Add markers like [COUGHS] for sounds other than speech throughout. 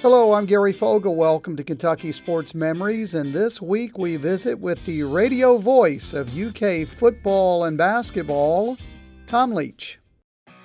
Hello, I'm Gary Fogle. Welcome to Kentucky Sports Memories. And this week we visit with the radio voice of UK football and basketball, Tom Leach.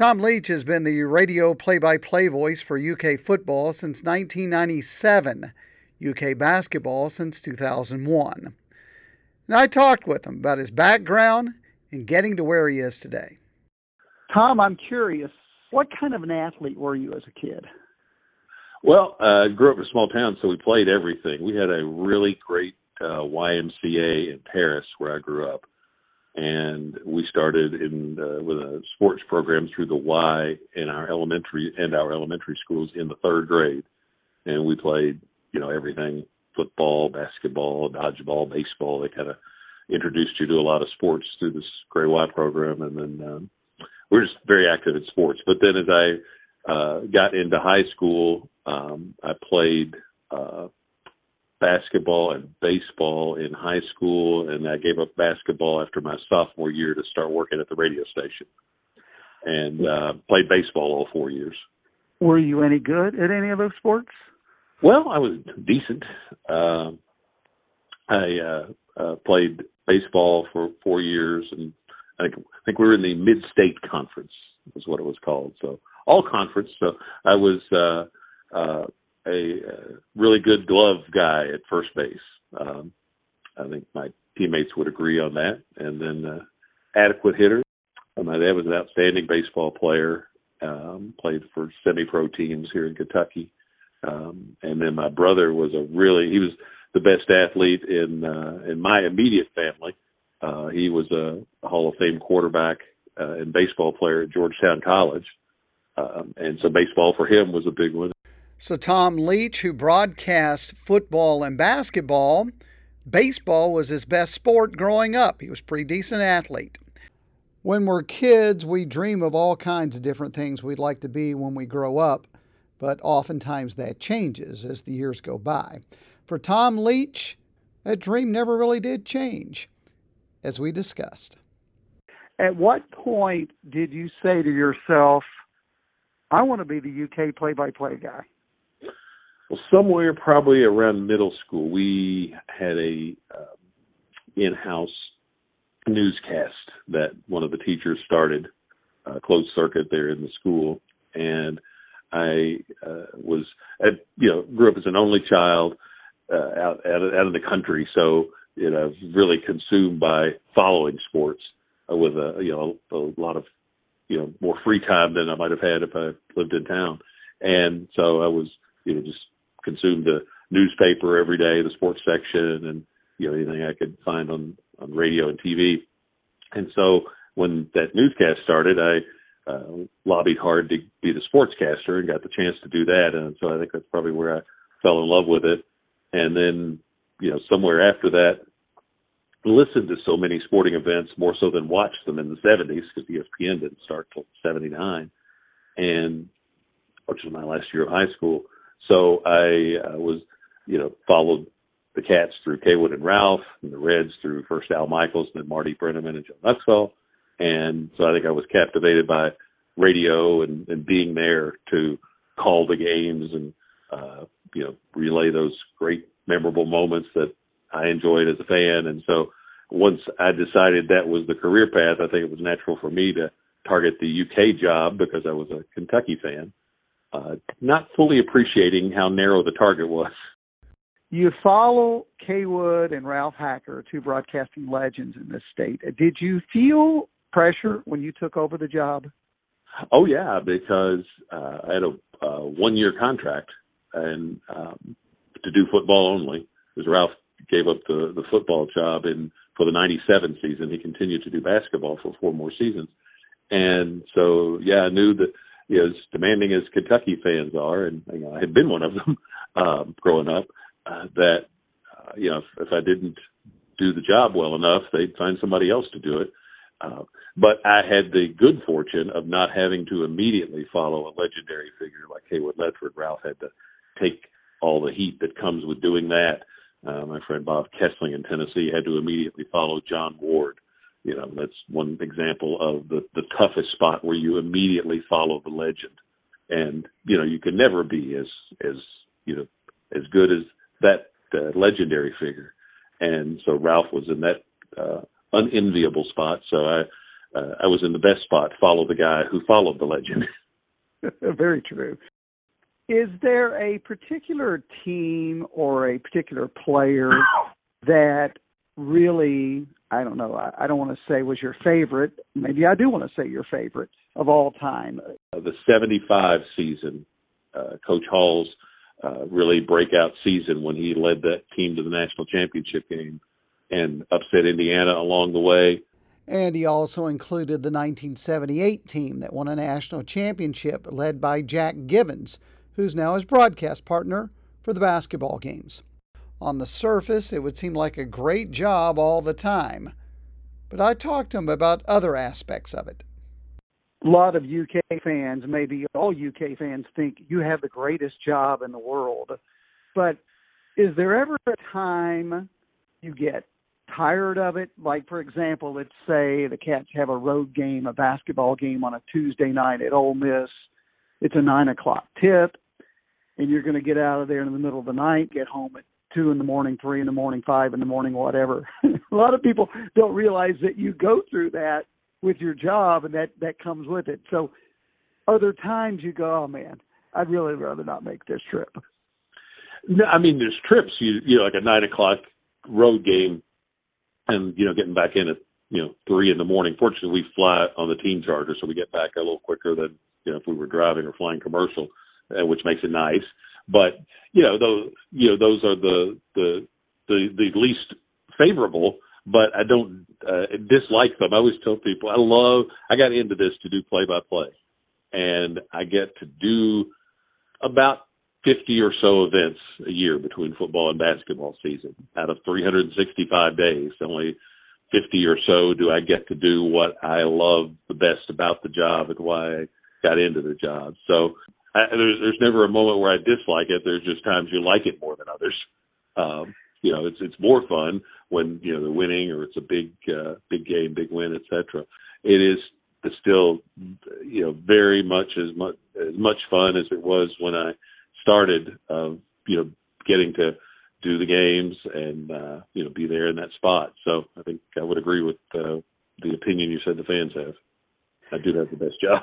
Tom Leach has been the radio play by play voice for UK football since 1997, UK basketball since 2001. And I talked with him about his background and getting to where he is today. Tom, I'm curious, what kind of an athlete were you as a kid? Well, I uh, grew up in a small town, so we played everything. We had a really great uh, YMCA in Paris where I grew up and we started in uh, with a sports program through the Y in our elementary and our elementary schools in the third grade, and we played you know everything football, basketball, dodgeball, baseball. They kind of introduced you to a lot of sports through this Gra-Y program, and then um, we're just very active in sports. But then as I uh, got into high school, um, I played uh, basketball and baseball in high school, and I gave up basketball after my sophomore year to start working at the radio station, and uh, played baseball all four years. Were you any good at any of those sports? Well, I was decent. Uh, I uh, uh, played baseball for four years, and I think, I think we were in the Mid-State Conference, was what it was called. So all conference. So I was uh, uh, a, really good glove guy at first base. Um, I think my teammates would agree on that. And then uh, adequate hitter. My dad was an outstanding baseball player. Um, played for semi-pro teams here in Kentucky. Um, and then my brother was a really he was the best athlete in uh, in my immediate family. Uh, he was a Hall of Fame quarterback uh, and baseball player at Georgetown College. Um, and so baseball for him was a big one. So, Tom Leach, who broadcast football and basketball, baseball was his best sport growing up. He was a pretty decent athlete. When we're kids, we dream of all kinds of different things we'd like to be when we grow up, but oftentimes that changes as the years go by. For Tom Leach, that dream never really did change, as we discussed. At what point did you say to yourself, I want to be the UK play by play guy? Somewhere probably around middle school, we had a um, in-house newscast that one of the teachers started, uh, closed circuit there in the school, and I uh, was, at, you know, grew up as an only child uh, out, out out in the country, so you know, really consumed by following sports uh, with a you know a lot of you know more free time than I might have had if I lived in town, and so I was you know just consumed the newspaper every day, the sports section, and you know anything I could find on on radio and TV. And so when that newscast started, I uh, lobbied hard to be the sportscaster and got the chance to do that. And so I think that's probably where I fell in love with it. And then you know somewhere after that, listened to so many sporting events more so than watched them in the 70s because ESPN didn't start till 79, and which was my last year of high school. So I uh, was, you know, followed the Cats through Cawood and Ralph, and the Reds through first Al Michaels, then Marty Brennaman and Joe Nuxhall. And so I think I was captivated by radio and, and being there to call the games and, uh, you know, relay those great memorable moments that I enjoyed as a fan. And so once I decided that was the career path, I think it was natural for me to target the UK job because I was a Kentucky fan uh, not fully appreciating how narrow the target was. You follow Cawood and Ralph Hacker, two broadcasting legends in this state. Did you feel pressure when you took over the job? Oh yeah, because uh, I had a uh, one-year contract and um, to do football only. Because Ralph gave up the the football job and for the '97 season, he continued to do basketball for four more seasons. And so, yeah, I knew that as demanding as Kentucky fans are, and you know, I had been one of them [LAUGHS] um, growing up, uh, that uh, you know, if, if I didn't do the job well enough, they'd find somebody else to do it. Uh, but I had the good fortune of not having to immediately follow a legendary figure like Cawood Ledford. Ralph had to take all the heat that comes with doing that. Uh, my friend Bob Kesling in Tennessee had to immediately follow John Ward. You know, that's one example of the the toughest spot where you immediately follow the legend. And you know, you can never be as as you know as good as that uh, legendary figure. And so Ralph was in that uh, unenviable spot. So I uh, I was in the best spot, follow the guy who followed the legend. [LAUGHS] Very true. Is there a particular team or a particular player [COUGHS] that really, I don't know, I, I don't want to say was your favorite. Maybe I do want to say your favorite of all time. Uh, the 75 season, uh, Coach Hall's uh, really breakout season when he led that team to the national championship game and upset Indiana along the way. And he also included the 1978 team that won a national championship led by Jack Givens, who's now his broadcast partner for the basketball games. On the surface, it would seem like a great job all the time, but I talked to him about other aspects of it. A lot of UK fans, maybe all UK fans, think you have the greatest job in the world. But is there ever a time you get tired of it? Like, for example, let's say the Cats have a road game, a basketball game on a Tuesday night at Ole Miss. It's a nine o'clock tip, and you're going to get out of there in the middle of the night, get home at two in the morning, three in the morning, five in the morning, whatever. [LAUGHS] a lot of people don't realize that you go through that with your job, and that that comes with it. So, are there times you go, "Oh man, I'd really rather not make this trip"? No, I mean, there's trips. You you know, like a nine o'clock road game and you know getting back in at you know three in the morning. Fortunately, we fly on the team charter, so we get back a little quicker than you know if we were driving or flying commercial, uh, which makes it nice. But you know those you know those are the the the, the least favorable. But I don't uh, dislike them. I always tell people I love. I got into this to do play by play, and I get to do about 50 or so events a year between football and basketball season. Out of 365 days, only 50 or so do I get to do what I love the best about the job and why I got into the job. So I, there's there's never a moment where I dislike it. There's just times you like it more than others. Um, you know, it's it's more fun when you know they're winning or it's a big uh, big game, big win, etc. It is still you know very much as much as much fun as it was when I started of you know getting to do the games and uh, you know be there in that spot. So I think I would agree with uh, the opinion you said the fans have. I do have the best job.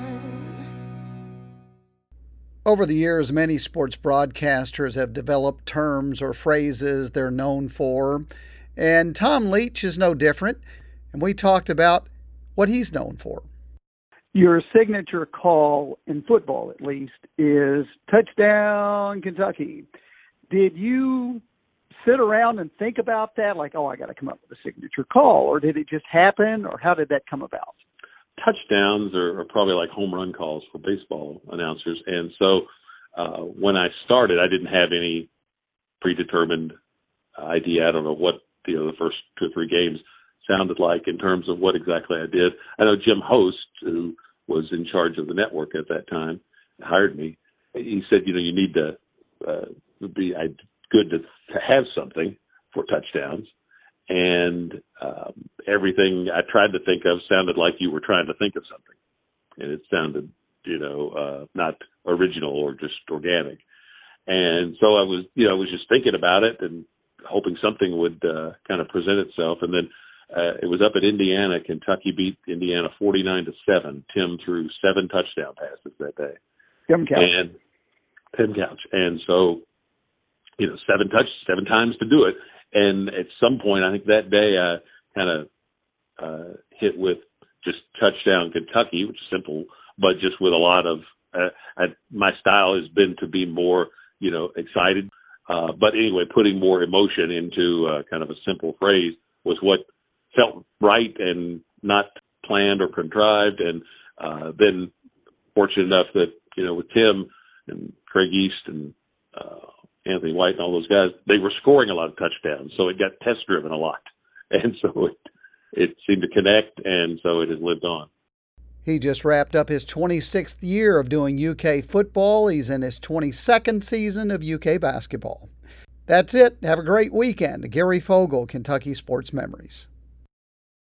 Over the years, many sports broadcasters have developed terms or phrases they're known for, and Tom Leach is no different. And we talked about what he's known for. Your signature call in football, at least, is touchdown Kentucky. Did you sit around and think about that, like, oh, I got to come up with a signature call, or did it just happen, or how did that come about? Touchdowns are, are probably like home run calls for baseball announcers. And so uh, when I started, I didn't have any predetermined idea. I don't know what you know the first two or three games sounded like in terms of what exactly I did. I know Jim Host, who was in charge of the network at that time, hired me. He said, you know, you need to uh, be I, good to, to have something for touchdowns and um, everything I tried to think of sounded like you were trying to think of something, and it sounded, you know, uh, not original or just organic. And so I was, you know, I was just thinking about it and hoping something would uh, kind of present itself. And then uh, it was up at Indiana. Kentucky beat Indiana 49 to seven. Tim threw seven touchdown passes that day. Tim Couch. And Tim Couch. And so, you know, seven touches, seven times to do it. And at some point, I think that day I kind of uh, hit with just touchdown Kentucky, which is simple, but just with a lot of, uh, I, my style has been to be more, you know, excited. Uh, but anyway, putting more emotion into uh, kind of a simple phrase was what felt right and not planned or contrived. And uh, then fortunate enough that you know with Tim and Craig Yeast and uh, Anthony White and all those guys, they were scoring a lot of touchdowns, so it got test driven a lot, [LAUGHS] and so it it seemed to connect, and so it has lived on. He just wrapped up his 26th year of doing UK football. He's in his 22nd season of UK basketball. That's it. Have a great weekend. Gary Fogle, Kentucky Sports Memories.